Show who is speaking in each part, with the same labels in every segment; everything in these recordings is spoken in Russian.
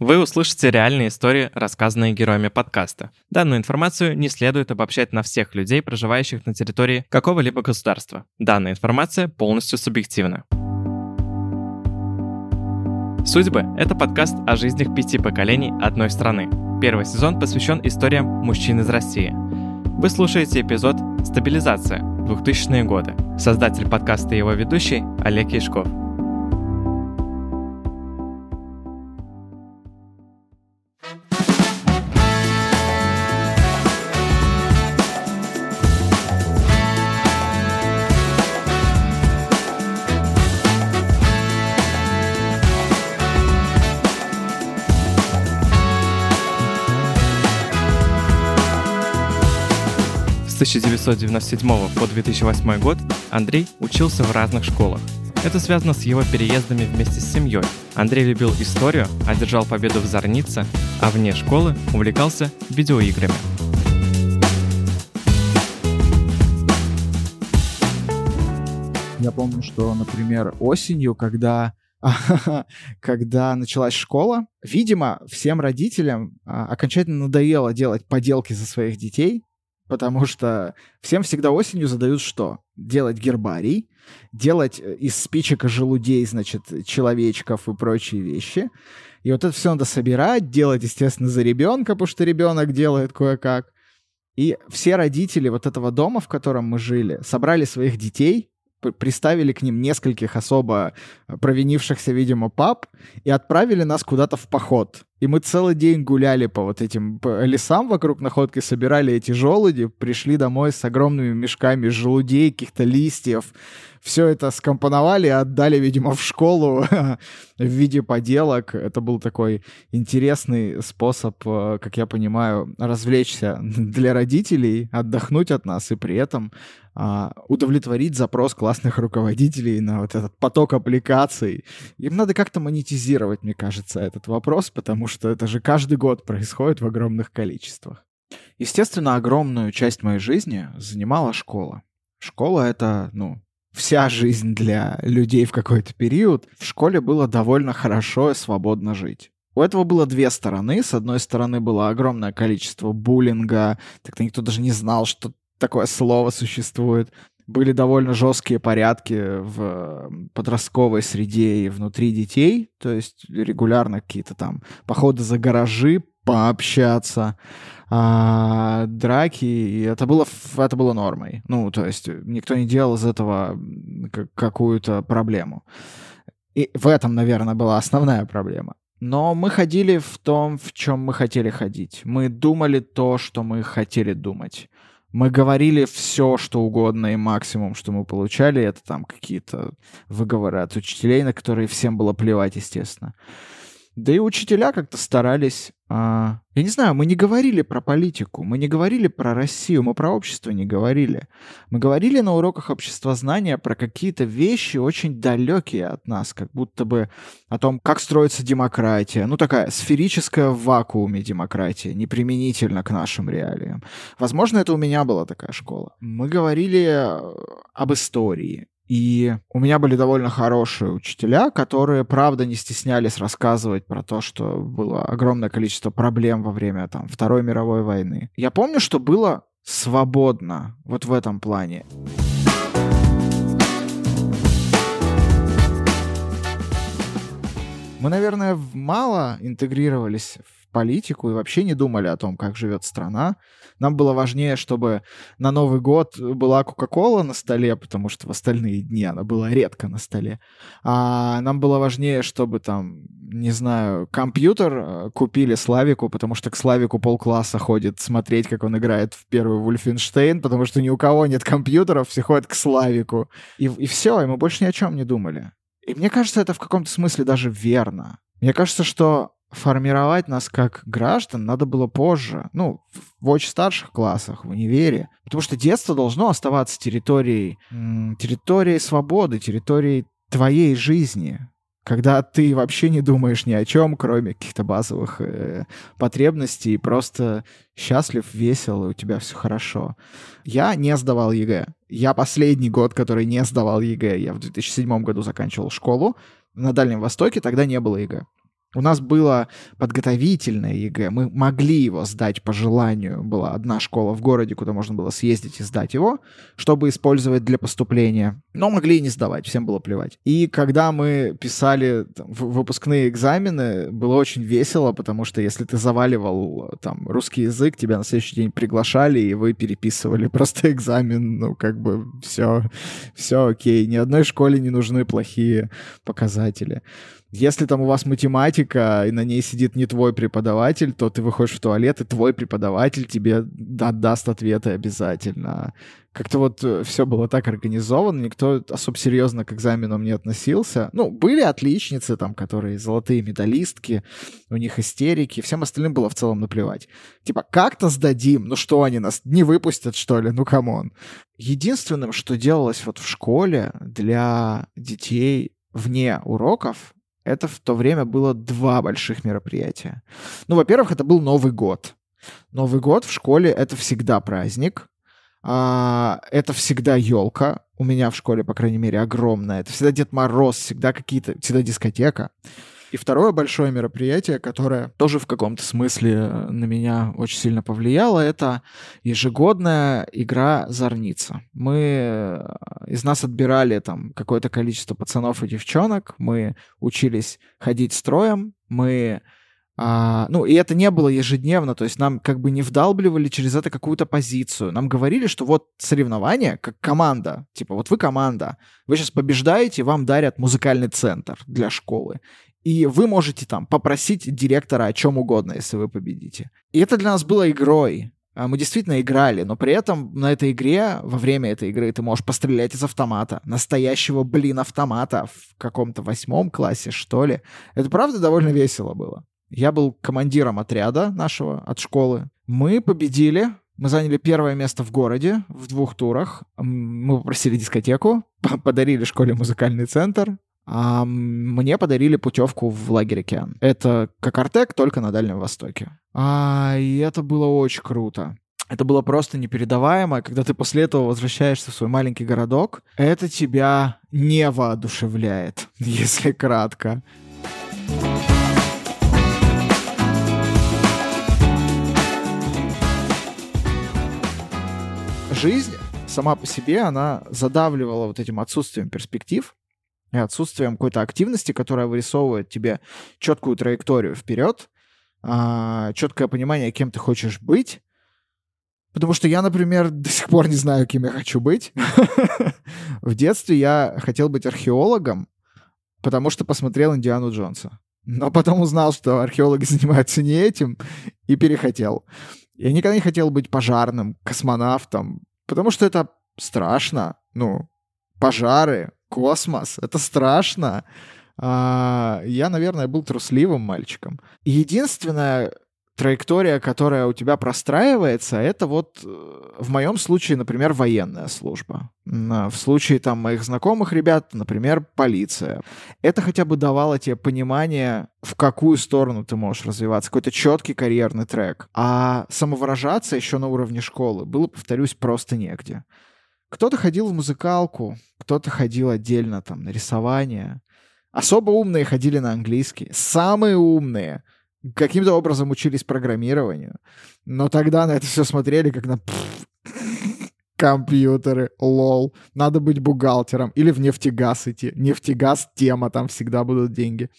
Speaker 1: Вы услышите реальные истории, рассказанные героями подкаста. Данную информацию не следует обобщать на всех людей, проживающих на территории какого-либо государства. Данная информация полностью субъективна. «Судьбы» — это подкаст о жизнях пяти поколений одной страны. Первый сезон посвящен историям мужчин из России. Вы слушаете эпизод «Стабилизация. 2000-е годы». Создатель подкаста и его ведущий Олег Яшков. 1997 по 2008 год Андрей учился в разных школах. Это связано с его переездами вместе с семьей. Андрей любил историю, одержал победу в Зорнице, а вне школы увлекался видеоиграми.
Speaker 2: Я помню, что, например, осенью, когда когда началась школа, видимо, всем родителям а, окончательно надоело делать поделки за своих детей, потому что всем всегда осенью задают что? Делать гербарий, делать э, из спичек и желудей, значит, человечков и прочие вещи. И вот это все надо собирать, делать, естественно, за ребенка, потому что ребенок делает кое-как. И все родители вот этого дома, в котором мы жили, собрали своих детей, приставили к ним нескольких особо э, провинившихся, видимо, пап и отправили нас куда-то в поход. И мы целый день гуляли по вот этим лесам вокруг находки, собирали эти желуди, пришли домой с огромными мешками желудей, каких-то листьев. Все это скомпоновали и отдали, видимо, в школу в виде поделок. Это был такой интересный способ, э, как я понимаю, развлечься для родителей, отдохнуть от нас и при этом а, удовлетворить запрос классных руководителей на вот этот поток аппликаций. Им надо как-то монетизировать, мне кажется, этот вопрос, потому что это же каждый год происходит в огромных количествах. Естественно, огромную часть моей жизни занимала школа. Школа — это, ну, вся жизнь для людей в какой-то период. В школе было довольно хорошо и свободно жить. У этого было две стороны. С одной стороны было огромное количество буллинга, так никто даже не знал, что такое слово существует были довольно жесткие порядки в подростковой среде и внутри детей, то есть регулярно какие-то там походы за гаражи, пообщаться, а, драки, и это было, это было нормой. Ну, то есть никто не делал из этого какую-то проблему. И в этом, наверное, была основная проблема. Но мы ходили в том, в чем мы хотели ходить. Мы думали то, что мы хотели думать. Мы говорили все, что угодно, и максимум, что мы получали, это там какие-то выговоры от учителей, на которые всем было плевать, естественно. Да и учителя как-то старались. А, я не знаю, мы не говорили про политику, мы не говорили про Россию, мы про общество не говорили. Мы говорили на уроках обществознания про какие-то вещи очень далекие от нас, как будто бы о том, как строится демократия. Ну, такая сферическая в вакууме демократия, неприменительно к нашим реалиям. Возможно, это у меня была такая школа. Мы говорили э, об истории, и у меня были довольно хорошие учителя, которые, правда, не стеснялись рассказывать про то, что было огромное количество проблем во время там, Второй мировой войны. Я помню, что было свободно вот в этом плане. Мы, наверное, мало интегрировались в политику и вообще не думали о том, как живет страна. Нам было важнее, чтобы на Новый год была Кока-Кола на столе, потому что в остальные дни она была редко на столе. А нам было важнее, чтобы там, не знаю, компьютер э, купили Славику, потому что к Славику полкласса ходит смотреть, как он играет в первый Вульфенштейн, потому что ни у кого нет компьютеров, все ходят к Славику. И, и все, и мы больше ни о чем не думали. И мне кажется, это в каком-то смысле даже верно. Мне кажется, что формировать нас как граждан надо было позже, ну, в очень старших классах, в универе. Потому что детство должно оставаться территорией, территорией свободы, территорией твоей жизни, когда ты вообще не думаешь ни о чем, кроме каких-то базовых э, потребностей, и просто счастлив, весел, и у тебя все хорошо. Я не сдавал ЕГЭ. Я последний год, который не сдавал ЕГЭ. Я в 2007 году заканчивал школу. На Дальнем Востоке тогда не было ЕГЭ. У нас было подготовительное ЕГЭ, мы могли его сдать по желанию. Была одна школа в городе, куда можно было съездить и сдать его, чтобы использовать для поступления. Но могли и не сдавать, всем было плевать. И когда мы писали там, выпускные экзамены, было очень весело, потому что если ты заваливал там русский язык, тебя на следующий день приглашали, и вы переписывали просто экзамен, ну как бы все, все окей. Ни одной школе не нужны плохие показатели. Если там у вас математика, и на ней сидит не твой преподаватель, то ты выходишь в туалет, и твой преподаватель тебе даст ответы обязательно. Как-то вот э, все было так организовано, никто особо серьезно к экзаменам не относился. Ну, были отличницы там, которые золотые медалистки, у них истерики, всем остальным было в целом наплевать. Типа, как-то сдадим, ну что они нас не выпустят, что ли? Ну, come on. Единственным, что делалось вот в школе для детей вне уроков, это в то время было два больших мероприятия. Ну, во-первых, это был Новый год. Новый год в школе это всегда праздник. А, это всегда елка. У меня в школе, по крайней мере, огромная. Это всегда Дед Мороз, всегда какие-то, всегда дискотека. И второе большое мероприятие, которое тоже в каком-то смысле э, на меня очень сильно повлияло, это ежегодная игра «Зорница». Мы э, из нас отбирали там какое-то количество пацанов и девчонок, мы учились ходить строем, мы а, ну, и это не было ежедневно, то есть нам как бы не вдалбливали через это какую-то позицию. Нам говорили, что вот соревнование как команда, типа вот вы команда, вы сейчас побеждаете, вам дарят музыкальный центр для школы. И вы можете там попросить директора о чем угодно, если вы победите. И это для нас было игрой. А мы действительно играли, но при этом на этой игре, во время этой игры, ты можешь пострелять из автомата. Настоящего, блин, автомата в каком-то восьмом классе, что ли. Это правда довольно весело было. Я был командиром отряда нашего от школы. Мы победили, мы заняли первое место в городе в двух турах. Мы попросили дискотеку, подарили школе музыкальный центр, а мне подарили путевку в лагерь океан. Это как Артек, только на Дальнем Востоке. А, и это было очень круто. Это было просто непередаваемо, когда ты после этого возвращаешься в свой маленький городок. Это тебя не воодушевляет, если кратко. Жизнь сама по себе, она задавливала вот этим отсутствием перспектив, и отсутствием какой-то активности, которая вырисовывает тебе четкую траекторию вперед, а, четкое понимание, кем ты хочешь быть. Потому что я, например, до сих пор не знаю, кем я хочу быть. В детстве я хотел быть археологом, потому что посмотрел Индиану Джонса. Но потом узнал, что археологи занимаются не этим, и перехотел. Я никогда не хотел быть пожарным, космонавтом, потому что это страшно. Ну, пожары, космос, это страшно. А, я, наверное, был трусливым мальчиком. Единственная траектория, которая у тебя простраивается, это вот э, в моем случае, например, военная служба. В случае там моих знакомых ребят, например, полиция. Это хотя бы давало тебе понимание, в какую сторону ты можешь развиваться, какой-то четкий карьерный трек. А самовыражаться еще на уровне школы было, повторюсь, просто негде. Кто-то ходил в музыкалку, кто-то ходил отдельно там на рисование. Особо умные ходили на английский. Самые умные каким-то образом учились программированию. Но тогда на это все смотрели как на компьютеры, лол. Надо быть бухгалтером или в нефтегаз идти. Нефтегаз — тема, там всегда будут деньги.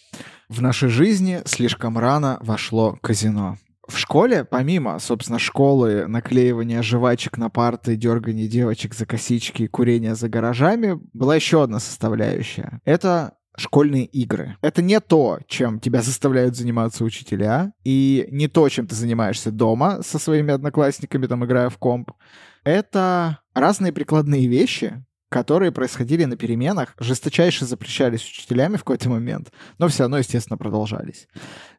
Speaker 2: В нашей жизни слишком рано вошло казино. В школе, помимо, собственно, школы, наклеивания жвачек на парты, дергания девочек за косички и курения за гаражами, была еще одна составляющая. Это школьные игры. Это не то, чем тебя заставляют заниматься учителя, и не то, чем ты занимаешься дома со своими одноклассниками, там, играя в комп. Это разные прикладные вещи, которые происходили на переменах, жесточайше запрещались учителями в какой-то момент, но все равно, естественно, продолжались.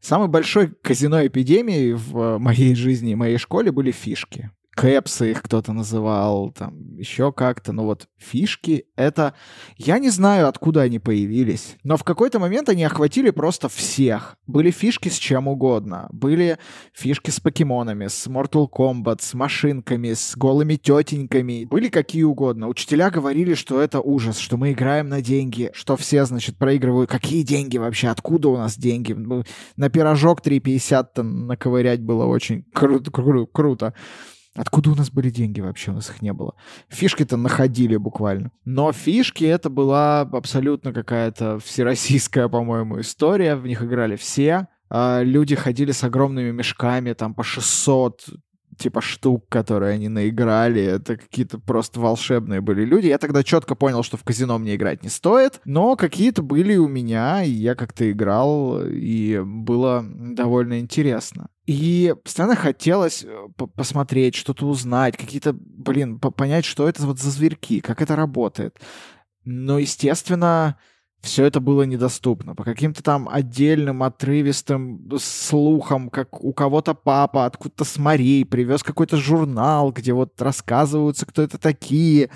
Speaker 2: Самой большой казино эпидемией в моей жизни и моей школе были фишки. Кэпсы их кто-то называл, там еще как-то. Но вот фишки — это... Я не знаю, откуда они появились, но в какой-то момент они охватили просто всех. Были фишки с чем угодно. Были фишки с покемонами, с Mortal Kombat, с машинками, с голыми тетеньками. Были какие угодно. Учителя говорили, что это ужас, что мы играем на деньги, что все, значит, проигрывают. Какие деньги вообще? Откуда у нас деньги? На пирожок 3,50 наковырять было очень кру- кру- круто. Откуда у нас были деньги вообще? У нас их не было. Фишки-то находили буквально. Но фишки это была абсолютно какая-то всероссийская, по-моему, история. В них играли все. А люди ходили с огромными мешками, там по 600 типа штук, которые они наиграли. Это какие-то просто волшебные были люди. Я тогда четко понял, что в казино мне играть не стоит, но какие-то были у меня, и я как-то играл, и было довольно интересно. И постоянно хотелось э, посмотреть, что-то узнать, какие-то, блин, понять, что это вот за зверьки, как это работает. Но, естественно, все это было недоступно. По каким-то там отдельным, отрывистым слухам, как у кого-то папа откуда-то с морей привез какой-то журнал, где вот рассказываются, кто это такие.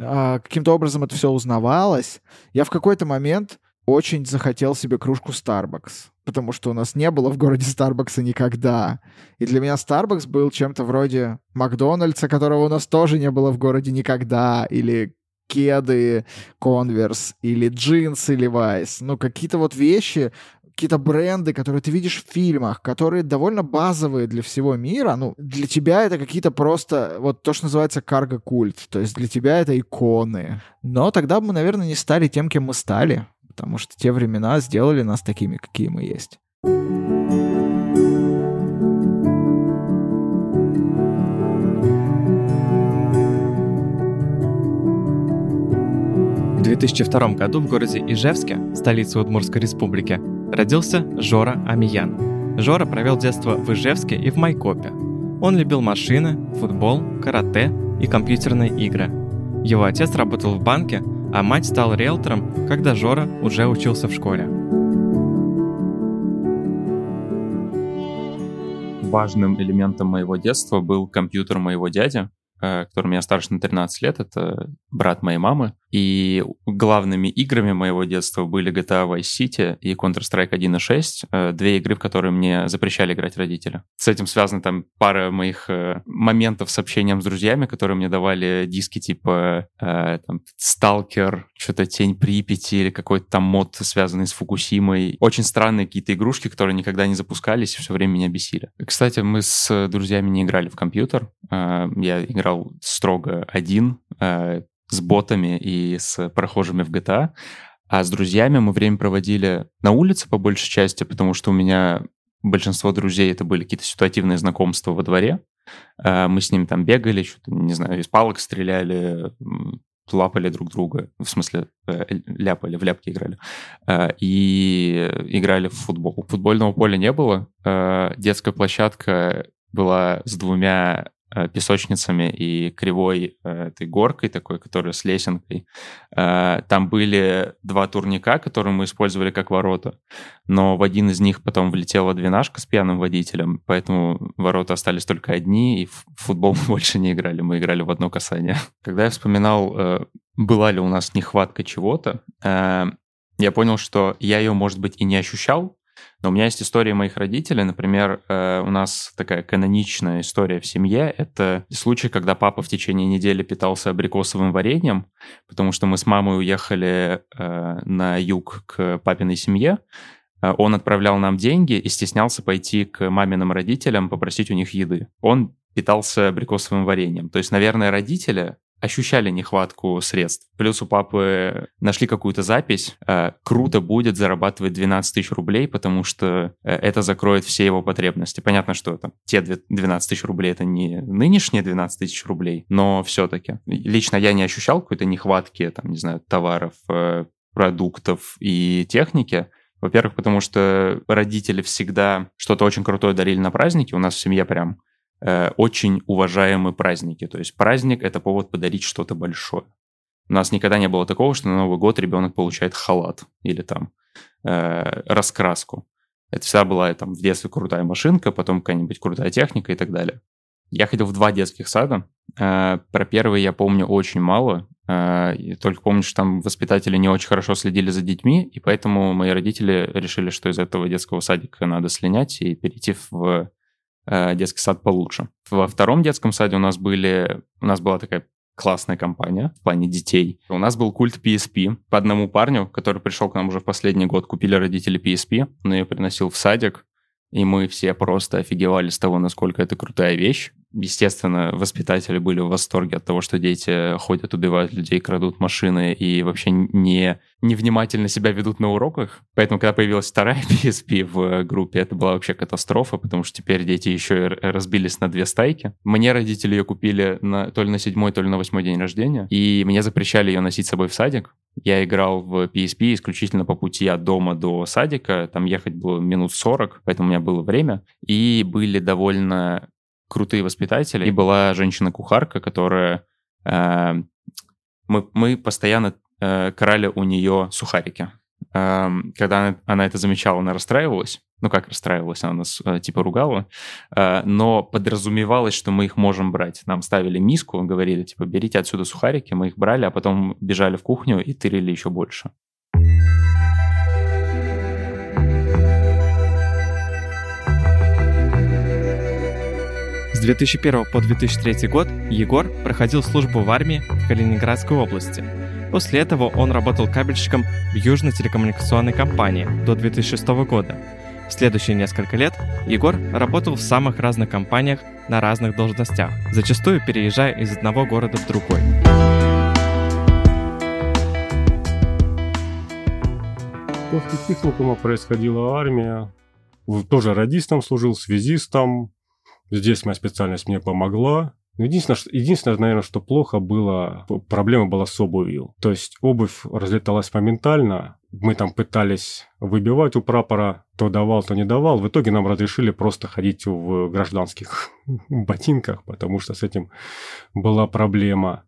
Speaker 2: А, каким-то образом это все узнавалось. Я в какой-то момент очень захотел себе кружку Starbucks, потому что у нас не было в городе Starbucks никогда. И для меня Starbucks был чем-то вроде Макдональдса, которого у нас тоже не было в городе никогда, или кеды, конверс, или джинсы Levi's. Ну, какие-то вот вещи, какие-то бренды, которые ты видишь в фильмах, которые довольно базовые для всего мира. Ну, для тебя это какие-то просто, вот то, что называется карго-культ. То есть для тебя это иконы. Но тогда мы, наверное, не стали тем, кем мы стали. Потому что те времена сделали нас такими, какие мы есть.
Speaker 1: 2002 году в городе Ижевске, столице Удмуртской республики, родился Жора Амиян. Жора провел детство в Ижевске и в Майкопе. Он любил машины, футбол, карате и компьютерные игры. Его отец работал в банке, а мать стала риэлтором, когда Жора уже учился в школе.
Speaker 3: Важным элементом моего детства был компьютер моего дяди, э, который меня старше на 13 лет, это брат моей мамы. И главными играми моего детства были GTA Vice City и Counter-Strike 1.6, э, две игры, в которые мне запрещали играть родители. С этим связана там пара моих э, моментов с общением с друзьями, которые мне давали диски типа э, там, Stalker, что-то Тень Припяти или какой-то там мод, связанный с Фукусимой. Очень странные какие-то игрушки, которые никогда не запускались и все время меня бесили. Кстати, мы с друзьями не играли в компьютер. Я играл строго один, с ботами и с прохожими в GTA. А с друзьями мы время проводили на улице по большей части, потому что у меня большинство друзей это были какие-то ситуативные знакомства во дворе. А, мы с ними там бегали, что-то, не знаю, из палок стреляли, лапали друг друга, в смысле, э, ляпали, в ляпки играли, а, и играли в футбол. Футбольного поля не было, а, детская площадка была с двумя песочницами и кривой э, этой горкой такой, которая с лесенкой. Э, там были два турника, которые мы использовали как ворота, но в один из них потом влетела двенашка с пьяным водителем, поэтому ворота остались только одни, и в футбол мы больше не играли, мы играли в одно касание. Когда я вспоминал, была ли у нас нехватка чего-то, я понял, что я ее, может быть, и не ощущал, но у меня есть история моих родителей. Например, э, у нас такая каноничная история в семье. Это случай, когда папа в течение недели питался абрикосовым вареньем, потому что мы с мамой уехали э, на юг к папиной семье. Э, он отправлял нам деньги и стеснялся пойти к маминым родителям попросить у них еды. Он питался абрикосовым вареньем. То есть, наверное, родители ощущали нехватку средств. Плюс у папы нашли какую-то запись. Э, круто будет зарабатывать 12 тысяч рублей, потому что э, это закроет все его потребности. Понятно, что там те 12 тысяч рублей это не нынешние 12 тысяч рублей, но все-таки. Лично я не ощущал какой-то нехватки, там, не знаю, товаров, э, продуктов и техники. Во-первых, потому что родители всегда что-то очень крутое дарили на праздники. У нас в семье прям Э, очень уважаемые праздники. То есть праздник – это повод подарить что-то большое. У нас никогда не было такого, что на Новый год ребенок получает халат или там э, раскраску. Это всегда была там в детстве крутая машинка, потом какая-нибудь крутая техника и так далее. Я ходил в два детских сада. Э, про первый я помню очень мало. Э, только помню, что там воспитатели не очень хорошо следили за детьми, и поэтому мои родители решили, что из этого детского садика надо слинять и перейти в э, детский сад получше. Во втором детском саде у нас были, у нас была такая классная компания в плане детей. У нас был культ PSP. По одному парню, который пришел к нам уже в последний год, купили родители PSP, он ее приносил в садик, и мы все просто офигевали с того, насколько это крутая вещь. Естественно, воспитатели были в восторге от того, что дети ходят, убивают людей, крадут машины и вообще не невнимательно себя ведут на уроках. Поэтому, когда появилась вторая PSP в группе, это была вообще катастрофа, потому что теперь дети еще и разбились на две стайки. Мне родители ее купили на, то ли на седьмой, то ли на восьмой день рождения, и мне запрещали ее носить с собой в садик. Я играл в PSP исключительно по пути от дома до садика. Там ехать было минут 40, поэтому у меня было время. И были довольно крутые воспитатели. И была женщина-кухарка, которая... Э, мы, мы постоянно э, крали у нее сухарики. Э, когда она, она это замечала, она расстраивалась. Ну, как расстраивалась, она нас э, типа ругала. Э, но подразумевалось, что мы их можем брать. Нам ставили миску, говорили, типа, берите отсюда сухарики. Мы их брали, а потом бежали в кухню и тырили еще больше.
Speaker 1: С 2001 по 2003 год Егор проходил службу в армии в Калининградской области. После этого он работал кабельщиком в Южной телекоммуникационной компании до 2006 года. В следующие несколько лет Егор работал в самых разных компаниях на разных должностях, зачастую переезжая из одного города в другой.
Speaker 4: После техникума происходила армия. Тоже радистом служил, связистом, Здесь моя специальность мне помогла. Единственное, единственное, наверное, что плохо было, проблема была с обувью. То есть обувь разлеталась моментально. Мы там пытались выбивать у прапора, то давал, то не давал. В итоге нам разрешили просто ходить в гражданских ботинках, потому что с этим была проблема.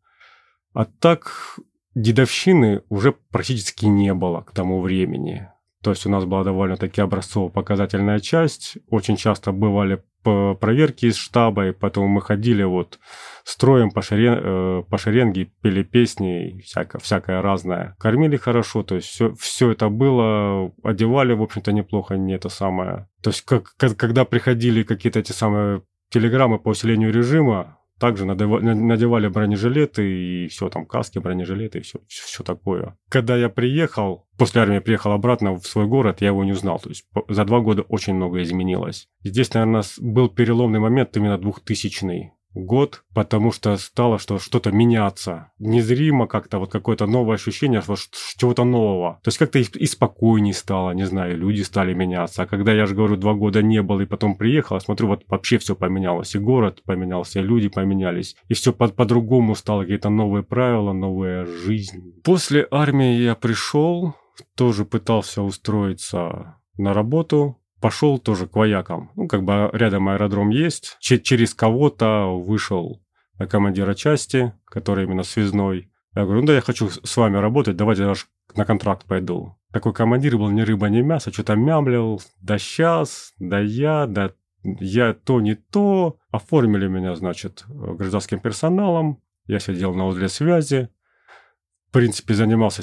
Speaker 4: А так дедовщины уже практически не было к тому времени. То есть у нас была довольно-таки образцово-показательная часть. Очень часто бывали проверки из штаба, и поэтому мы ходили вот строем по, шерен, э, по шеренге, пели песни, всякое, всякое разное. Кормили хорошо, то есть все, все это было, одевали, в общем-то, неплохо, не это самое. То есть как, когда приходили какие-то эти самые телеграммы по усилению режима, также надевали бронежилеты и все, там каски, бронежилеты и все, все такое. Когда я приехал, после армии приехал обратно в свой город, я его не узнал. То есть за два года очень много изменилось. Здесь, наверное, был переломный момент именно 2000-й год, потому что стало что что-то меняться. Незримо как-то вот какое-то новое ощущение вот чего-то нового. То есть как-то и, и спокойнее стало, не знаю, люди стали меняться. А когда я же говорю, два года не был и потом приехал, смотрю, вот вообще все поменялось. И город поменялся, и люди поменялись. И все по- по-другому стало, какие-то новые правила, новая жизнь. После армии я пришел, тоже пытался устроиться на работу, пошел тоже к воякам. Ну, как бы рядом аэродром есть. Ч- через кого-то вышел на командира части, который именно связной. Я говорю, ну да, я хочу с вами работать, давайте даже на контракт пойду. Такой командир был ни рыба, ни мясо, что-то мямлил, да сейчас, да я, да я то, не то. Оформили меня, значит, гражданским персоналом. Я сидел на узле связи. В принципе, занимался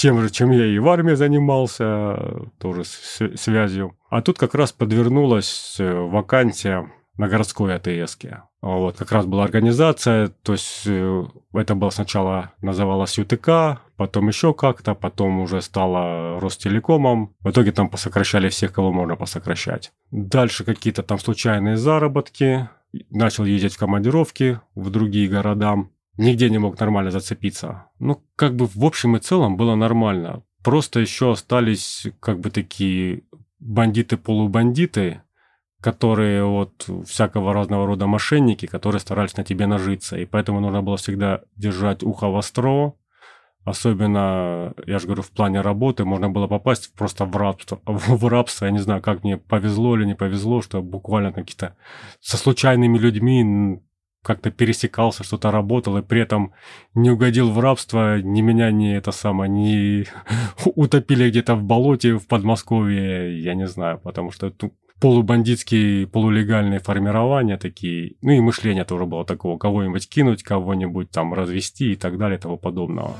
Speaker 4: тем же, чем я и в армии занимался, тоже с связью. А тут как раз подвернулась э, вакансия на городской АТС. Вот, как раз была организация, то есть э, это было сначала называлось ЮТК, потом еще как-то, потом уже стало Ростелекомом. В итоге там посокращали всех, кого можно посокращать. Дальше какие-то там случайные заработки. Начал ездить в командировки в другие города нигде не мог нормально зацепиться. Ну, как бы в общем и целом было нормально. Просто еще остались как бы такие бандиты-полубандиты, которые вот всякого разного рода мошенники, которые старались на тебе нажиться. И поэтому нужно было всегда держать ухо востро. Особенно, я же говорю, в плане работы можно было попасть просто в рабство. В рабство, я не знаю, как мне повезло или не повезло, что буквально какие-то со случайными людьми как-то пересекался, что-то работал, и при этом не угодил в рабство, ни меня, ни это самое, не утопили где-то в болоте в Подмосковье, я не знаю, потому что полубандитские, полулегальные формирования такие. Ну и мышление тоже было такого, кого-нибудь кинуть, кого-нибудь там развести и так далее и тому подобного.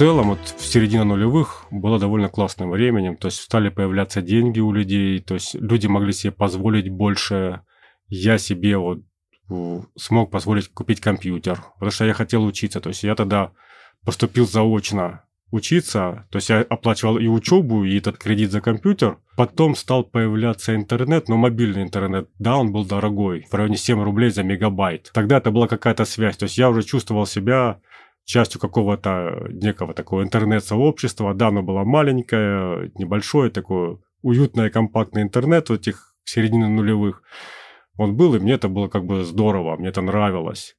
Speaker 4: Целом, вот в середине нулевых было довольно классным временем, то есть стали появляться деньги у людей, то есть люди могли себе позволить больше. Я себе вот смог позволить купить компьютер, потому что я хотел учиться, то есть я тогда поступил заочно учиться, то есть я оплачивал и учебу, и этот кредит за компьютер. Потом стал появляться интернет, но мобильный интернет, да, он был дорогой, в районе 7 рублей за мегабайт. Тогда это была какая-то связь, то есть я уже чувствовал себя частью какого-то некого такого интернет-сообщества. Да, оно было маленькое, небольшое, такое уютное, компактный интернет в этих середины нулевых. Он был, и мне это было как бы здорово, мне это нравилось.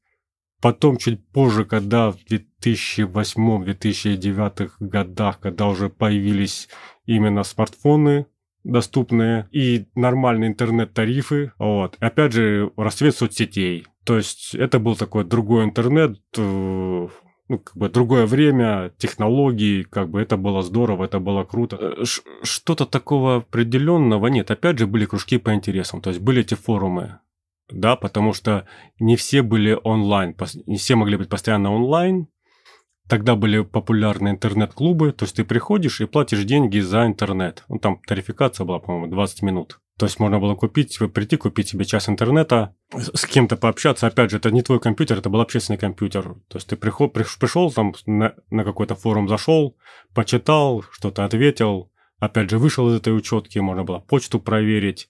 Speaker 4: Потом, чуть позже, когда в 2008-2009 годах, когда уже появились именно смартфоны доступные и нормальные интернет-тарифы, вот. Опять же, расцвет соцсетей. То есть это был такой другой интернет, э, ну, как бы другое время, технологии, как бы это было здорово, это было круто. Э, что-то такого определенного нет. Опять же, были кружки по интересам, то есть были эти форумы да, потому что не все были онлайн, не все могли быть постоянно онлайн. Тогда были популярны интернет-клубы, то есть ты приходишь и платишь деньги за интернет. Ну, там тарификация была, по-моему, 20 минут. То есть можно было купить, прийти, купить себе час интернета, с кем-то пообщаться. Опять же, это не твой компьютер, это был общественный компьютер. То есть ты приход, пришел там на, на какой-то форум, зашел, почитал, что-то ответил. Опять же, вышел из этой учетки, можно было почту проверить.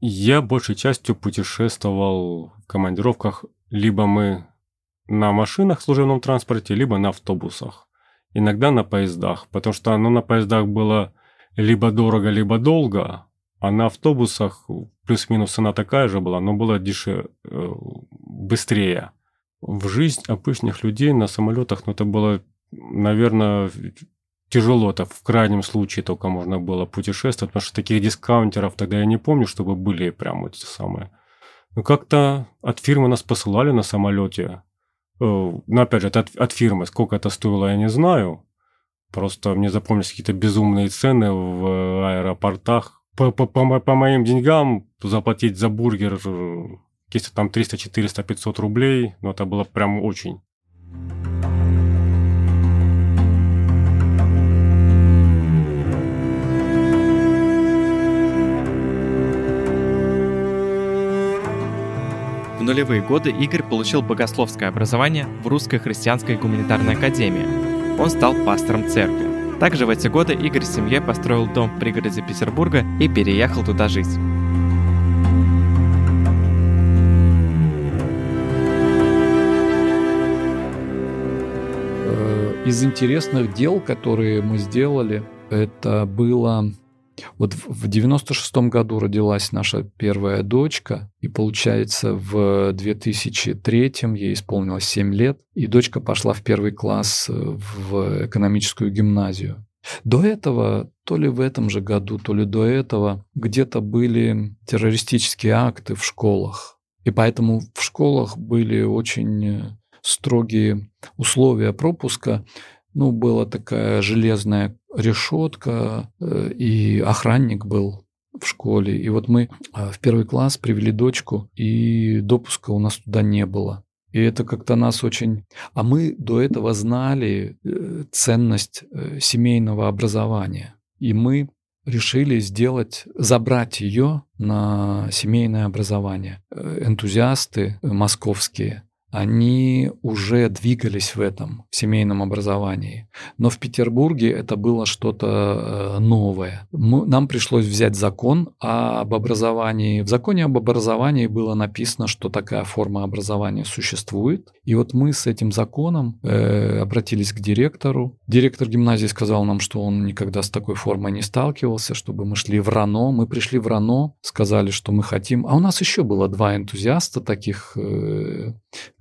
Speaker 4: Я большей частью путешествовал в командировках. Либо мы на машинах в служебном транспорте, либо на автобусах. Иногда на поездах, потому что ну, на поездах было либо дорого, либо долго, а на автобусах плюс-минус цена такая же была, но было дешевле, э, быстрее. В жизнь обычных людей на самолетах, ну, это было, наверное, тяжело, это в крайнем случае только можно было путешествовать, потому что таких дискаунтеров тогда я не помню, чтобы были прям вот эти самые. Ну, как-то от фирмы нас посылали на самолете. Э, ну, опять же, это от, от фирмы. Сколько это стоило, я не знаю. Просто мне запомнились какие-то безумные цены в аэропортах. По, по, по, по моим деньгам заплатить за бургер если там 300, 400, 500 рублей, но это было прям очень.
Speaker 1: В нулевые годы Игорь получил богословское образование в Русской христианской гуманитарной академии. Он стал пастором церкви. Также в эти годы Игорь с семьей построил дом в пригороде Петербурга и переехал туда жить.
Speaker 5: Э, из интересных дел, которые мы сделали, это было вот в 96 году родилась наша первая дочка, и получается в 2003 ей исполнилось 7 лет, и дочка пошла в первый класс э, в экономическую гимназию. До этого, то ли в этом же году, то ли до этого, где-то были террористические акты в школах. И поэтому в школах были очень э, строгие условия пропуска ну, была такая железная решетка, э, и охранник был в школе. И вот мы а, в первый класс привели дочку, и допуска у нас туда не было. И это как-то нас очень... А мы до этого знали э, ценность э, семейного образования. И мы решили сделать, забрать ее на семейное образование. Энтузиасты московские они уже двигались в этом в семейном образовании. Но в Петербурге это было что-то э, новое. Мы, нам пришлось взять закон об образовании. В законе об образовании было написано, что такая форма образования существует. И вот мы с этим законом э, обратились к директору. Директор гимназии сказал нам, что он никогда с такой формой не сталкивался, чтобы мы шли в РАНО. Мы пришли в РАНО, сказали, что мы хотим. А у нас еще было два энтузиаста таких э,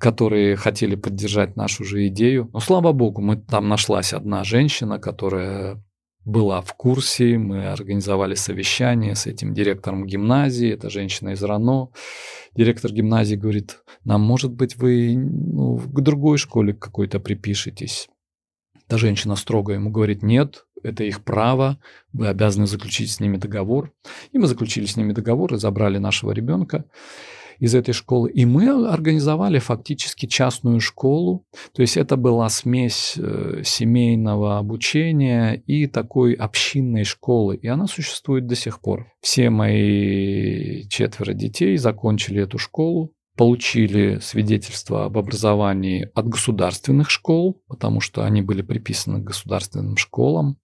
Speaker 5: которые хотели поддержать нашу же идею. Но слава богу, мы там нашлась одна женщина, которая была в курсе, мы организовали совещание с этим директором гимназии, это женщина из РАНО. Директор гимназии говорит, нам, может быть, вы ну, к другой школе какой-то припишетесь. Та женщина строго ему говорит, нет, это их право, вы обязаны заключить с ними договор. И мы заключили с ними договор и забрали нашего ребенка из этой школы. И мы организовали фактически частную школу. То есть это была смесь э, семейного обучения и такой общинной школы. И она существует до сих пор. Все мои четверо детей закончили эту школу получили свидетельство об образовании от государственных школ, потому что они были приписаны к государственным школам.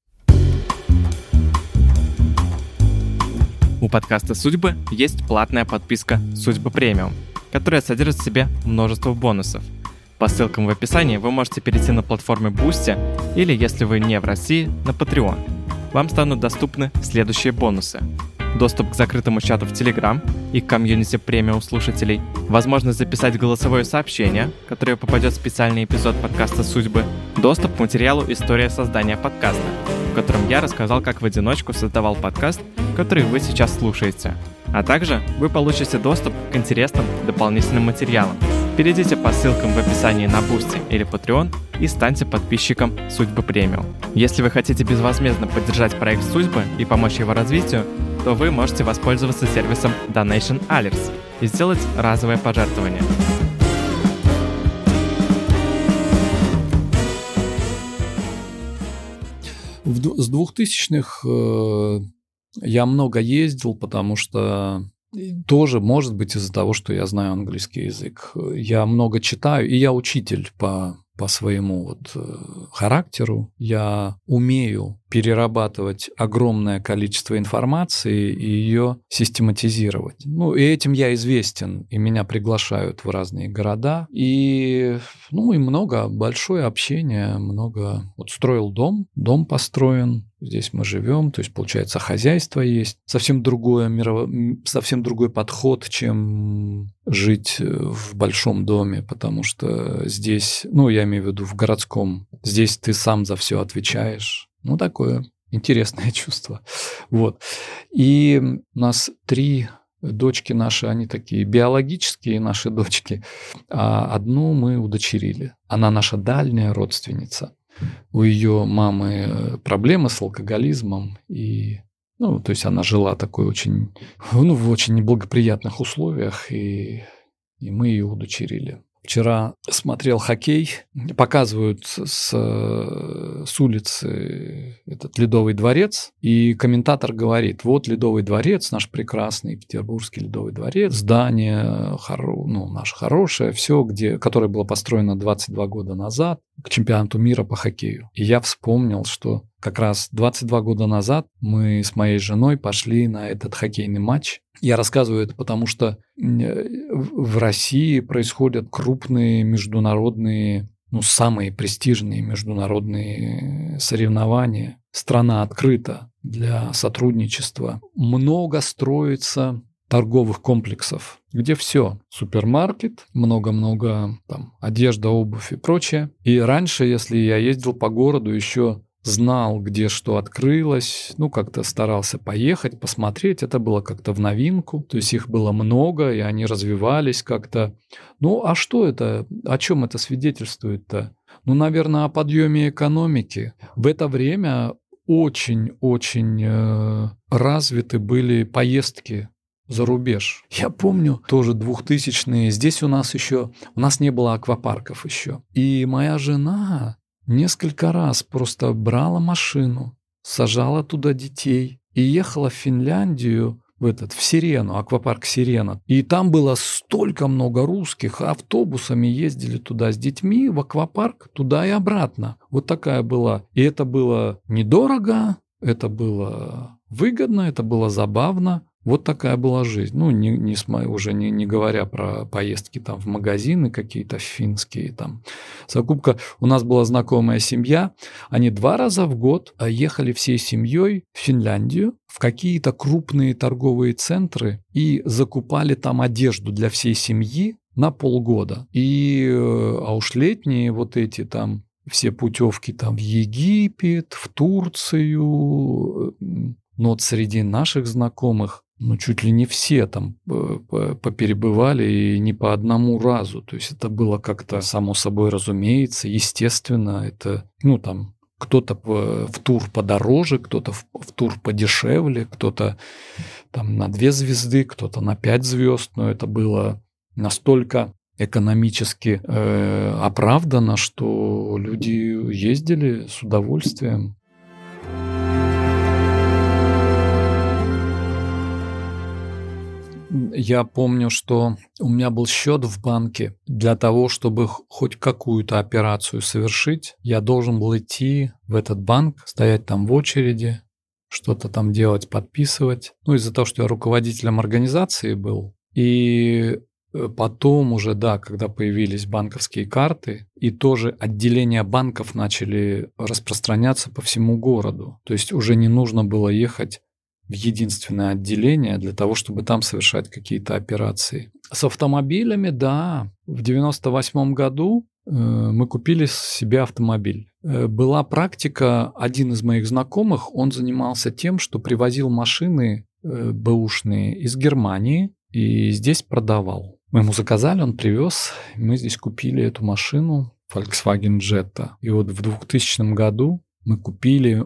Speaker 1: Подкаста «Судьбы» есть платная подписка «Судьба премиум», которая содержит в себе множество бонусов. По ссылкам в описании вы можете перейти на платформы Boosty или, если вы не в России, на Patreon. Вам станут доступны следующие бонусы – доступ к закрытому чату в Telegram и к комьюнити премиум слушателей, возможность записать голосовое сообщение, которое попадет в специальный эпизод подкаста «Судьбы», доступ к материалу «История создания подкаста», в котором я рассказал, как в одиночку создавал подкаст, который вы сейчас слушаете. А также вы получите доступ к интересным дополнительным материалам. Перейдите по ссылкам в описании на Boosty или Patreon и станьте подписчиком Судьбы Премиум. Если вы хотите безвозмездно поддержать проект Судьбы и помочь его развитию, то вы можете воспользоваться сервисом Donation Alerts и сделать разовое пожертвование.
Speaker 5: С 2000-х э, я много ездил, потому что тоже, может быть, из-за того, что я знаю английский язык. Я много читаю, и я учитель по по своему вот э, характеру. Я умею перерабатывать огромное количество информации и ее систематизировать. Ну, и этим я известен, и меня приглашают в разные города. И, ну, и много, большое общение, много... Вот строил дом, дом построен, Здесь мы живем, то есть, получается, хозяйство есть. Совсем, другое мирово... совсем другой подход, чем жить э, в большом доме, потому что здесь, ну, я имею в виду в городском, здесь ты сам за все отвечаешь. Ну, такое интересное чувство. Вот. И у нас три дочки наши, они такие биологические наши дочки, а одну мы удочерили. Она наша дальняя родственница у ее мамы проблемы с алкоголизмом, и, ну, то есть она жила такой очень, ну, в очень неблагоприятных условиях, и, и мы ее удочерили. Вчера смотрел хоккей, показывают с, с улицы этот Ледовый дворец, и комментатор говорит, вот Ледовый дворец, наш прекрасный Петербургский Ледовый дворец, здание хоро, ну, наше хорошее, все, где, которое было построено 22 года назад к чемпионату мира по хоккею. И я вспомнил, что как раз 22 года назад мы с моей женой пошли на этот хоккейный матч я рассказываю это потому, что в России происходят крупные международные, ну, самые престижные международные соревнования. Страна открыта для сотрудничества. Много строится торговых комплексов, где все. Супермаркет, много-много там одежда, обувь и прочее. И раньше, если я ездил по городу, еще знал, где что открылось, ну, как-то старался поехать, посмотреть. Это было как-то в новинку, то есть их было много, и они развивались как-то. Ну, а что это, о чем это свидетельствует-то? Ну, наверное, о подъеме экономики. В это время очень-очень э, развиты были поездки за рубеж. Я помню тоже двухтысячные. Здесь у нас еще, у нас не было аквапарков еще. И моя жена Несколько раз просто брала машину, сажала туда детей и ехала в Финляндию в этот, в Сирену, аквапарк Сирена. И там было столько много русских, автобусами ездили туда с детьми в аквапарк, туда и обратно. Вот такая была. И это было недорого, это было выгодно, это было забавно. Вот такая была жизнь. Ну, не, не, уже не, не говоря про поездки там в магазины какие-то финские там. Закупка. У нас была знакомая семья. Они два раза в год ехали всей семьей в Финляндию в какие-то крупные торговые центры и закупали там одежду для всей семьи на полгода. И, э, а уж летние вот эти там все путевки там в Египет, в Турцию, э, но вот среди наших знакомых ну, чуть ли не все там э, поперебывали и не по одному разу. То есть это было как-то само собой разумеется, естественно. Это, ну, там, кто-то в тур подороже, кто-то в, в тур подешевле, кто-то там на две звезды, кто-то на пять звезд, но это было настолько экономически э, оправдано, что люди ездили с удовольствием. Я помню, что у меня был счет в банке. Для того, чтобы хоть какую-то операцию совершить, я должен был идти в этот банк, стоять там в очереди, что-то там делать, подписывать. Ну, из-за того, что я руководителем организации был. И э, Потом уже, да, когда появились банковские карты, и тоже отделения банков начали распространяться по всему городу. То есть уже не нужно было ехать в единственное отделение для того, чтобы там совершать какие-то операции. С автомобилями, да, в 98 году э, мы купили себе автомобиль. Э, была практика, один из моих знакомых, он занимался тем, что привозил машины э, бэушные из Германии и здесь продавал. Мы ему заказали, он привез, мы здесь купили эту машину Volkswagen Jetta. И вот в 2000 году мы купили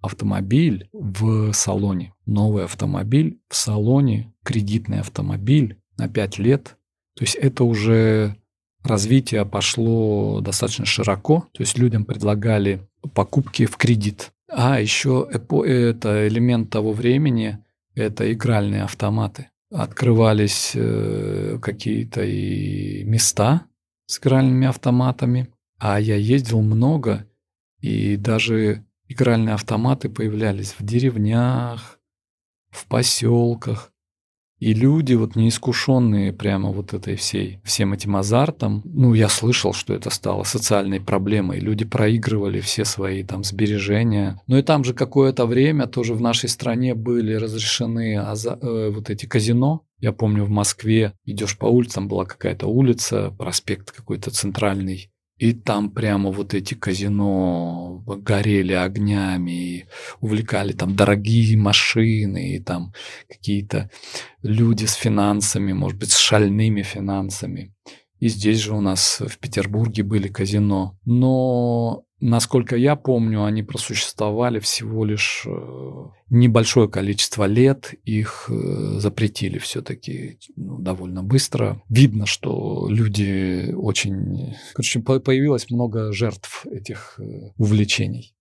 Speaker 5: автомобиль в салоне. Новый автомобиль в салоне, кредитный автомобиль на 5 лет. То есть это уже развитие пошло достаточно широко. То есть людям предлагали покупки в кредит. А еще это элемент того времени, это игральные автоматы. Открывались э, какие-то и места с игральными автоматами. А я ездил много, и даже игральные автоматы появлялись в деревнях, в поселках. И люди, вот неискушенные прямо вот этой всей, всем этим азартом, ну, я слышал, что это стало социальной проблемой. Люди проигрывали все свои там сбережения. Ну и там же какое-то время тоже в нашей стране были разрешены аза- э, вот эти казино. Я помню, в Москве идешь по улицам, была какая-то улица, проспект какой-то центральный, и там прямо вот эти казино горели огнями, и увлекали там дорогие машины, и там какие-то люди с финансами, может быть, с шальными финансами. И здесь же у нас в Петербурге были казино. Но Насколько я помню, они просуществовали всего лишь э, небольшое количество лет. Их э, запретили все-таки ну, довольно быстро. Видно, что люди очень... Короче, появилось много жертв этих э, увлечений.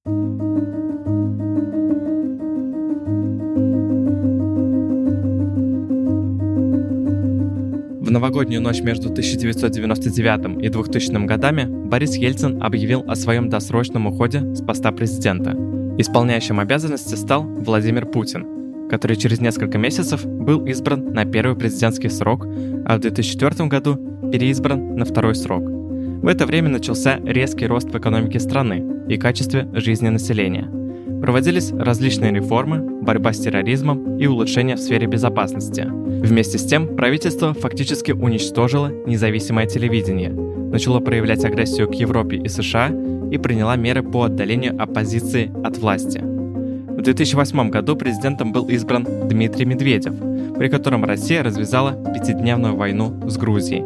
Speaker 1: В новогоднюю ночь между 1999 и 2000 годами Борис Ельцин объявил о своем досрочном уходе с поста президента. Исполняющим обязанности стал Владимир Путин, который через несколько месяцев был избран на первый президентский срок, а в 2004 году переизбран на второй срок. В это время начался резкий рост в экономике страны и качестве жизни населения – Проводились различные реформы, борьба с терроризмом и улучшения в сфере безопасности. Вместе с тем, правительство фактически уничтожило независимое телевидение, начало проявлять агрессию к Европе и США и приняло меры по отдалению оппозиции от власти. В 2008 году президентом был избран Дмитрий Медведев, при котором Россия развязала пятидневную войну с Грузией.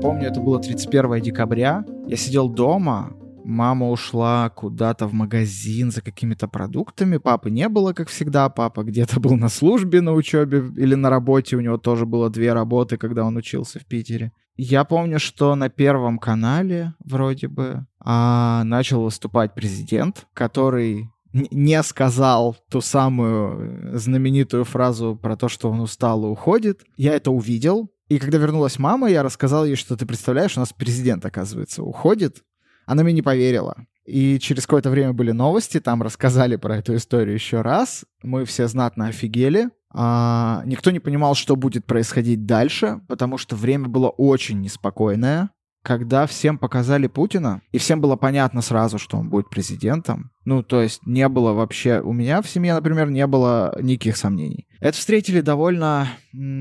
Speaker 2: помню, это было 31 декабря. Я сидел дома, мама ушла куда-то в магазин за какими-то продуктами. Папы не было, как всегда. Папа где-то был на службе, на учебе или на работе. У него тоже было две работы, когда он учился в Питере. Я помню, что на Первом канале вроде бы а, начал выступать президент, который не сказал ту самую знаменитую фразу про то, что он устал и уходит. Я это увидел, и когда вернулась мама, я рассказал ей, что ты представляешь, у нас президент, оказывается, уходит. Она мне не поверила. И через какое-то время были новости, там рассказали про эту историю еще раз. Мы все знатно офигели. А, никто не понимал, что будет происходить дальше, потому что время было очень неспокойное когда всем показали Путина, и всем было понятно сразу, что он будет президентом. Ну, то есть не было вообще... У меня в семье, например, не было никаких сомнений. Это встретили довольно,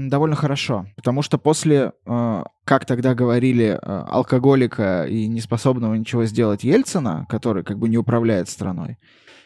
Speaker 2: довольно хорошо, потому что после, э, как тогда говорили, э, алкоголика и неспособного ничего сделать Ельцина, который как бы не управляет страной,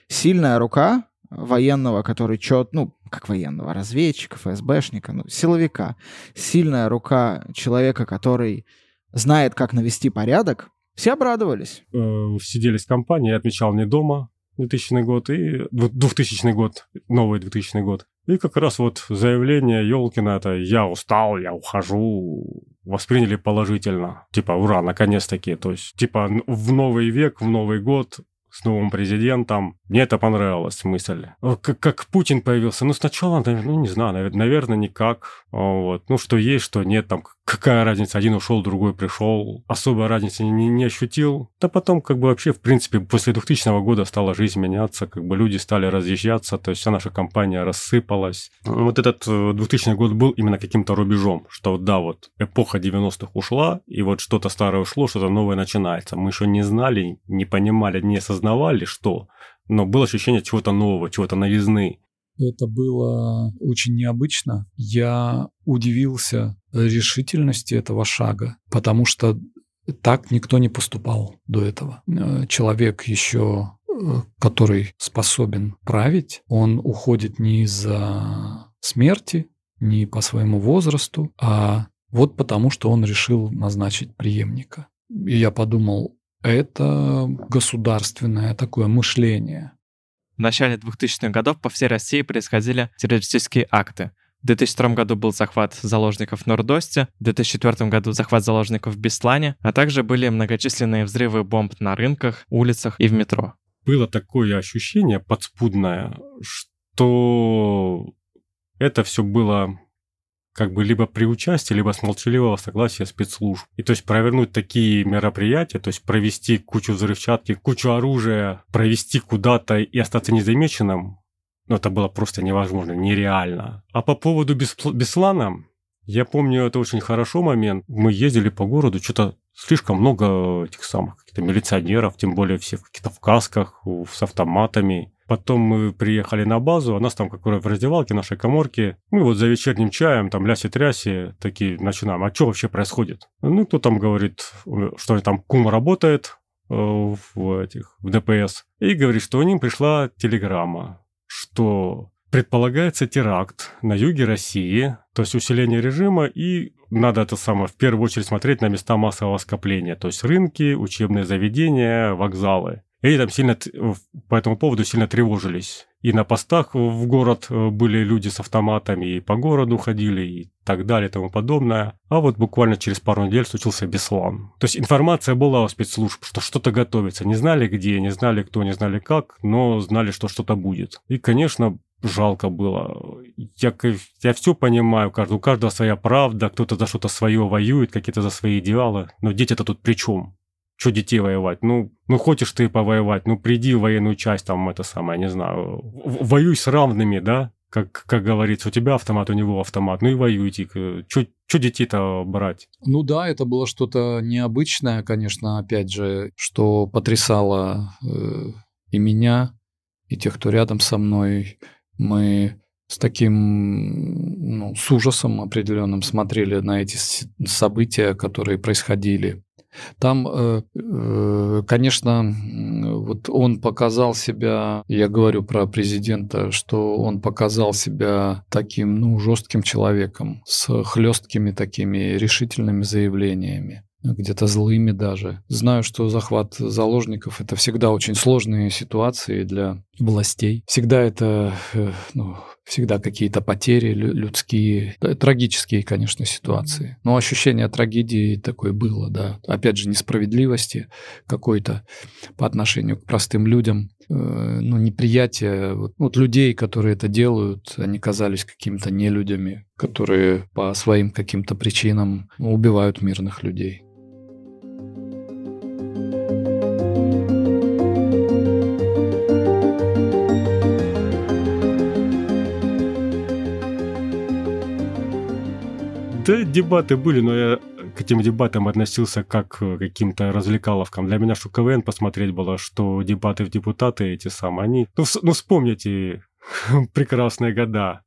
Speaker 2: сильная рука военного, который чет, ну, как военного, разведчика, ФСБшника, ну, силовика, сильная рука человека, который знает, как навести порядок, все обрадовались.
Speaker 4: Э, сидели с компанией, отмечал не дома 2000 год и 2000 год, новый 2000 год. И как раз вот заявление Ёлкина это «я устал, я ухожу», восприняли положительно. Типа, ура, наконец-таки. То есть, типа, в новый век, в Новый год с новым президентом. Мне это понравилась мысль. Как, как Путин появился? Ну, сначала, ну, не знаю, наверное, никак. Вот. Ну, что есть, что нет, там какая разница, один ушел, другой пришел, особой разницы не, не ощутил. Да потом, как бы вообще, в принципе, после 2000 года стала жизнь меняться, как бы люди стали разъезжаться, то есть вся наша компания рассыпалась. Вот этот 2000 э, год был именно каким-то рубежом, что да, вот эпоха 90-х ушла, и вот что-то старое ушло, что-то новое начинается. Мы еще не знали, не понимали, не осознавали, что, но было ощущение чего-то нового, чего-то новизны.
Speaker 5: Это было очень необычно. Я удивился решительности этого шага, потому что так никто не поступал до этого. Э, человек еще, э, который способен править, он уходит не из-за смерти, не по своему возрасту, а вот потому, что он решил назначить преемника. И я подумал, это государственное такое мышление.
Speaker 1: В начале 2000-х годов по всей России происходили террористические акты. В 2002 году был захват заложников в Нордосте, в 2004 году захват заложников в Беслане, а также были многочисленные взрывы бомб на рынках, улицах и в метро.
Speaker 4: Было такое ощущение подспудное, что это все было как бы либо при участии, либо с молчаливого согласия спецслужб. И то есть провернуть такие мероприятия, то есть провести кучу взрывчатки, кучу оружия, провести куда-то и остаться незамеченным, ну, это было просто невозможно, нереально. А по поводу Беслана, я помню это очень хорошо момент. Мы ездили по городу, что-то слишком много этих самых каких-то милиционеров, тем более все в каких-то в касках, с автоматами. Потом мы приехали на базу, а нас там как в раздевалке, нашей коморке. Мы вот за вечерним чаем, там ляси-тряси, такие начинаем. А что вообще происходит? Ну, кто там говорит, что там кум работает э, в этих, в ДПС. И говорит, что у ним пришла телеграмма, что предполагается теракт на юге России, то есть усиление режима, и надо это самое в первую очередь смотреть на места массового скопления, то есть рынки, учебные заведения, вокзалы. И там сильно по этому поводу сильно тревожились. И на постах в город э, были люди с автоматами, и по городу ходили, и так далее, и тому подобное. А вот буквально через пару недель случился Беслан. То есть информация была у спецслужб, что что-то готовится. Не знали где, не знали кто, не знали как, но знали, что что-то будет. И, конечно, жалко было. Я, я все понимаю, у каждого своя правда, кто-то за что-то свое воюет, какие-то за свои идеалы, но дети-то тут при чем? Что детей воевать? Ну, ну хочешь ты повоевать, ну приди в военную часть, там это самое, не знаю, воюй с равными, да? Как, как говорится, у тебя автомат, у него автомат, ну и воюйте. Что детей-то брать?
Speaker 5: Ну да, это было что-то необычное, конечно, опять же, что потрясало э, и меня, и тех, кто рядом со мной. Мы с таким, ну, с ужасом определенным смотрели на эти события, которые происходили. Там, э, э, конечно, вот он показал себя, я говорю про президента, что он показал себя таким, ну, жестким человеком, с хлесткими такими решительными заявлениями где-то злыми даже. Знаю, что захват заложников — это всегда очень сложные ситуации для властей. Всегда это, э, ну, всегда какие-то потери людские, трагические, конечно, ситуации. Но ощущение трагедии такое было, да. Опять же, несправедливости какой-то по отношению к простым людям. Э, ну, неприятие вот, вот людей, которые это делают, они казались какими-то нелюдями, которые по своим каким-то причинам убивают мирных людей.
Speaker 4: Да, дебаты были, но я к этим дебатам относился как к каким-то развлекаловкам. Для меня, что КВН посмотреть было, что дебаты в депутаты эти самые, они... Ну, ну вспомните прекрасные года.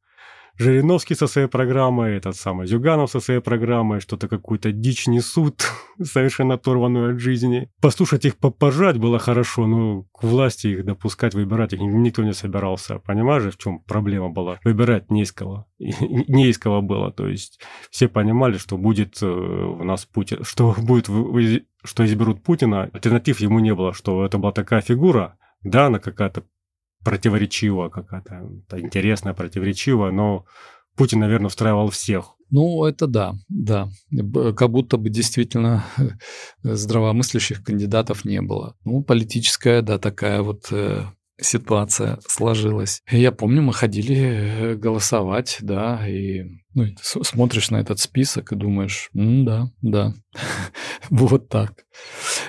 Speaker 4: Жириновский со своей программой, этот самый Зюганов со своей программой, что-то какую-то дичь несут, совершенно оторванную от жизни. Послушать их пожать было хорошо, но к власти их допускать, выбирать их никто не собирался. Понимаешь, в чем проблема была? Выбирать не из кого. Не из кого было. То есть все понимали, что будет э, у нас Путин, что будет, что изберут Путина. Альтернатив ему не было, что это была такая фигура, да, она какая-то противоречивая, какая-то интересная, противоречивая, но Путин, наверное, устраивал всех.
Speaker 5: Ну, это да, да. Как будто бы действительно здравомыслящих кандидатов не было. Ну, политическая, да, такая вот э, ситуация сложилась. Я помню, мы ходили э, голосовать, да, и ну, смотришь на этот список и думаешь, да, да, вот так.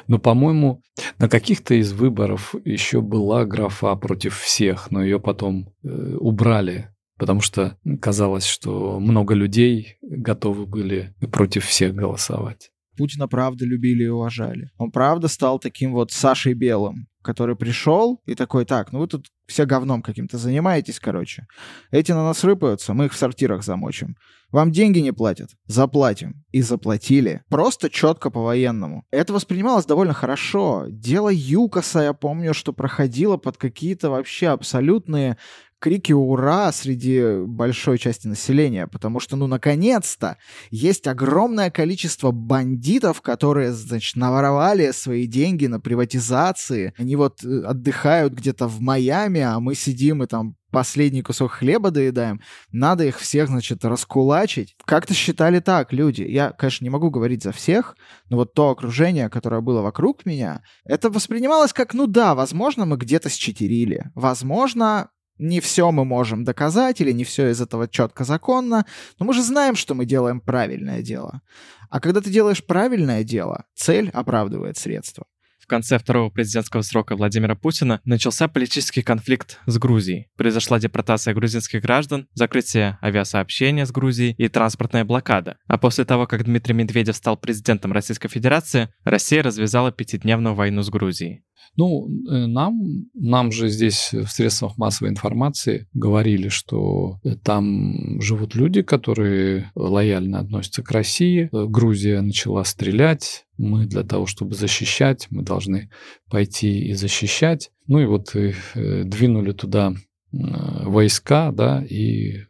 Speaker 5: Но, по-моему, на каких-то из выборов еще была графа против всех, но ее потом э, убрали, потому что казалось, что много людей готовы были против всех голосовать.
Speaker 2: Путина правда любили и уважали. Он правда стал таким вот Сашей Белым, который пришел и такой, так, ну вы тут все говном каким-то занимаетесь, короче. Эти на нас рыпаются, мы их в сортирах замочим. Вам деньги не платят? Заплатим. И заплатили. Просто четко по-военному. Это воспринималось довольно хорошо. Дело ЮКОСа, я помню, что проходило под какие-то вообще абсолютные крики «Ура!» среди большой части населения, потому что, ну, наконец-то, есть огромное количество бандитов, которые, значит, наворовали свои деньги на приватизации. Они вот э, отдыхают где-то в Майами, а мы сидим и там последний кусок хлеба доедаем, надо их всех, значит, раскулачить. Как-то считали так люди. Я, конечно, не могу говорить за всех, но вот то окружение, которое было вокруг меня, это воспринималось как, ну да, возможно, мы где-то счетерили. Возможно, не все мы можем доказать, или не все из этого четко законно, но мы же знаем, что мы делаем правильное дело. А когда ты делаешь правильное дело, цель оправдывает средства.
Speaker 1: В конце второго президентского срока Владимира Путина начался политический конфликт с Грузией. Произошла депортация грузинских граждан, закрытие авиасообщения с Грузией и транспортная блокада. А после того, как Дмитрий Медведев стал президентом Российской Федерации, Россия развязала пятидневную войну с Грузией.
Speaker 5: Ну, э, нам, нам же здесь в средствах массовой информации говорили, что там живут люди, которые лояльно относятся к России. Грузия начала стрелять. Мы для того, чтобы защищать, мы должны пойти и защищать. Ну и вот и, э, двинули туда э, войска, да, и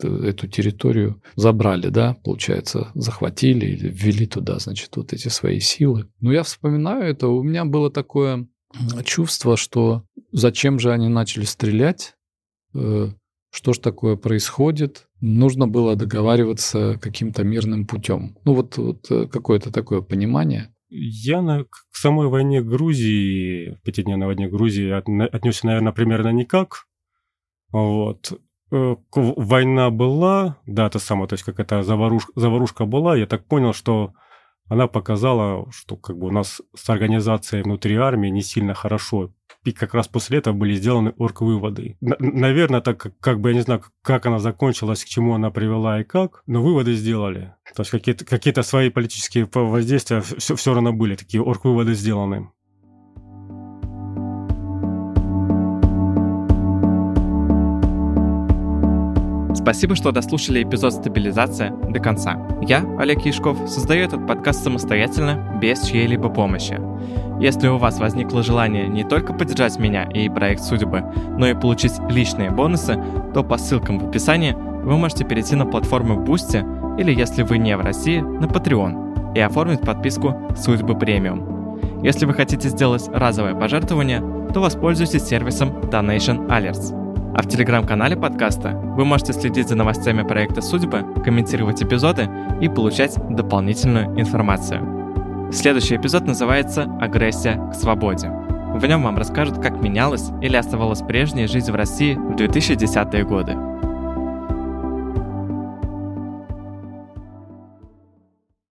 Speaker 5: эту территорию забрали, да, получается, захватили или ввели туда, значит, вот эти свои силы. Но я вспоминаю это, у меня было такое чувство, что зачем же они начали стрелять, э, что ж такое происходит, нужно было договариваться каким-то мирным путем. Ну вот, вот э, какое-то такое понимание.
Speaker 4: Я на, к самой войне Грузии, пятидневной войне Грузии отнесся, наверное, примерно никак. Вот. Э, война была, да, это самое, то есть какая-то заварушка, заварушка была. Я так понял, что она показала, что как бы у нас с организацией внутри армии не сильно хорошо. И как раз после этого были сделаны орг-выводы. Наверное, так как, бы я не знаю, как она закончилась, к чему она привела и как, но выводы сделали. То есть какие-то какие свои политические воздействия все, все равно были, такие орг-выводы сделаны.
Speaker 1: Спасибо, что дослушали эпизод «Стабилизация» до конца. Я, Олег Яшков, создаю этот подкаст самостоятельно, без чьей-либо помощи. Если у вас возникло желание не только поддержать меня и проект «Судьбы», но и получить личные бонусы, то по ссылкам в описании вы можете перейти на платформу Boosty или, если вы не в России, на Patreon и оформить подписку «Судьбы премиум». Если вы хотите сделать разовое пожертвование, то воспользуйтесь сервисом Donation Alerts – а в телеграм-канале подкаста вы можете следить за новостями проекта «Судьбы», комментировать эпизоды и получать дополнительную информацию. Следующий эпизод называется «Агрессия к свободе». В нем вам расскажут, как менялась или оставалась прежняя жизнь в России в 2010-е годы.